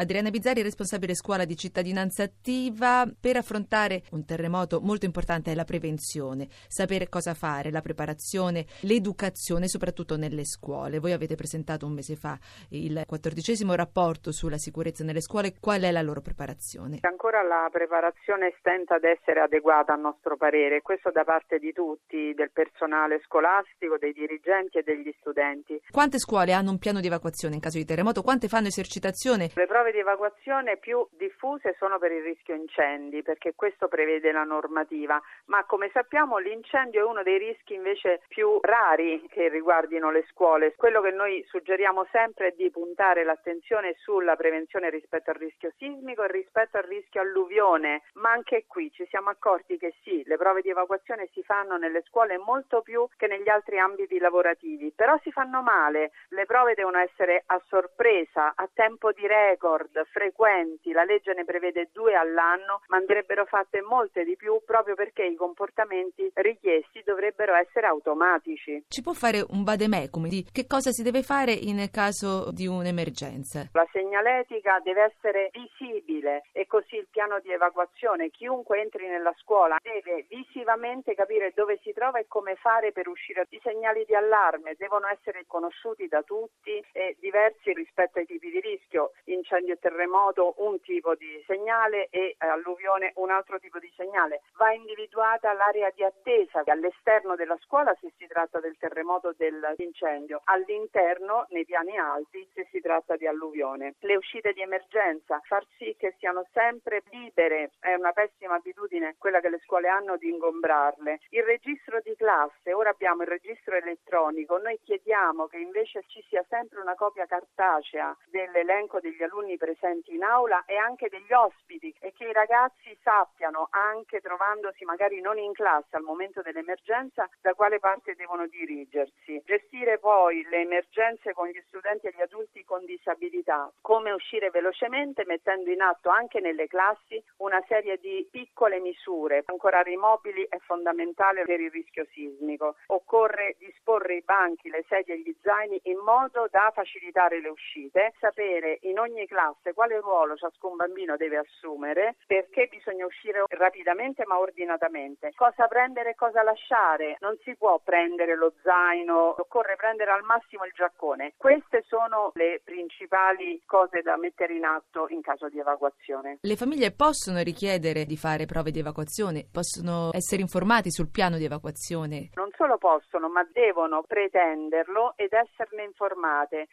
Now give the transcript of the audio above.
Adriana Bizzari, responsabile scuola di cittadinanza attiva. Per affrontare un terremoto molto importante è la prevenzione, sapere cosa fare, la preparazione, l'educazione, soprattutto nelle scuole. Voi avete presentato un mese fa il quattordicesimo rapporto sulla sicurezza nelle scuole. Qual è la loro preparazione? Ancora la preparazione stenta ad essere adeguata a nostro parere, questo da parte di tutti, del personale scolastico, dei dirigenti e degli studenti. Quante scuole hanno un piano di evacuazione in caso di terremoto? Quante fanno esercitazione? Le prove di evacuazione più diffuse sono per il rischio incendi, perché questo prevede la normativa, ma come sappiamo l'incendio è uno dei rischi invece più rari che riguardino le scuole. Quello che noi suggeriamo sempre è di puntare l'attenzione sulla prevenzione rispetto al rischio sismico e rispetto al rischio alluvione, ma anche qui ci siamo accorti che sì, le prove di evacuazione si fanno nelle scuole molto più che negli altri ambiti lavorativi, però si fanno male, le prove devono essere a sorpresa, a tempo di record, record frequenti, la legge ne prevede due all'anno, ma andrebbero fatte molte di più proprio perché i comportamenti richiesti dovrebbero essere automatici. Ci può fare un vademecum di che cosa si deve fare in caso di un'emergenza? La segnaletica deve essere visibile e così il piano di evacuazione, chiunque entri nella scuola deve visivamente capire dove si trova e come fare per uscire. I segnali di allarme devono essere conosciuti da tutti e diversi rispetto ai tipi di rischio. Incendi incendio e terremoto un tipo di segnale e eh, alluvione un altro tipo di segnale. Va individuata l'area di attesa all'esterno della scuola se si tratta del terremoto o dell'incendio, all'interno nei piani alti se si tratta di alluvione. Le uscite di emergenza, far sì che siano sempre libere, è una pessima abitudine quella che le scuole hanno di ingombrarle. Il registro di classe, ora abbiamo il registro elettronico, noi chiediamo che invece ci sia sempre una copia cartacea dell'elenco degli alunni presenti in aula e anche degli ospiti e che i ragazzi sappiano, anche trovandosi magari non in classe al momento dell'emergenza, da quale parte devono dirigersi. Gestire poi le emergenze con gli studenti e gli adulti con disabilità, come uscire velocemente mettendo in atto anche nelle classi una serie di piccole misure. Ancorare i mobili è fondamentale per il rischio sismico. Occorre disporre i banchi, le sedie e gli zaini in modo da facilitare le uscite, sapere in ogni classe classe quale ruolo ciascun bambino deve assumere, perché bisogna uscire rapidamente ma ordinatamente, cosa prendere e cosa lasciare, non si può prendere lo zaino, occorre prendere al massimo il giaccone. Queste sono le principali cose da mettere in atto in caso di evacuazione. Le famiglie possono richiedere di fare prove di evacuazione, possono essere informati sul piano di evacuazione. Non solo possono, ma devono pretenderlo ed esserne informate.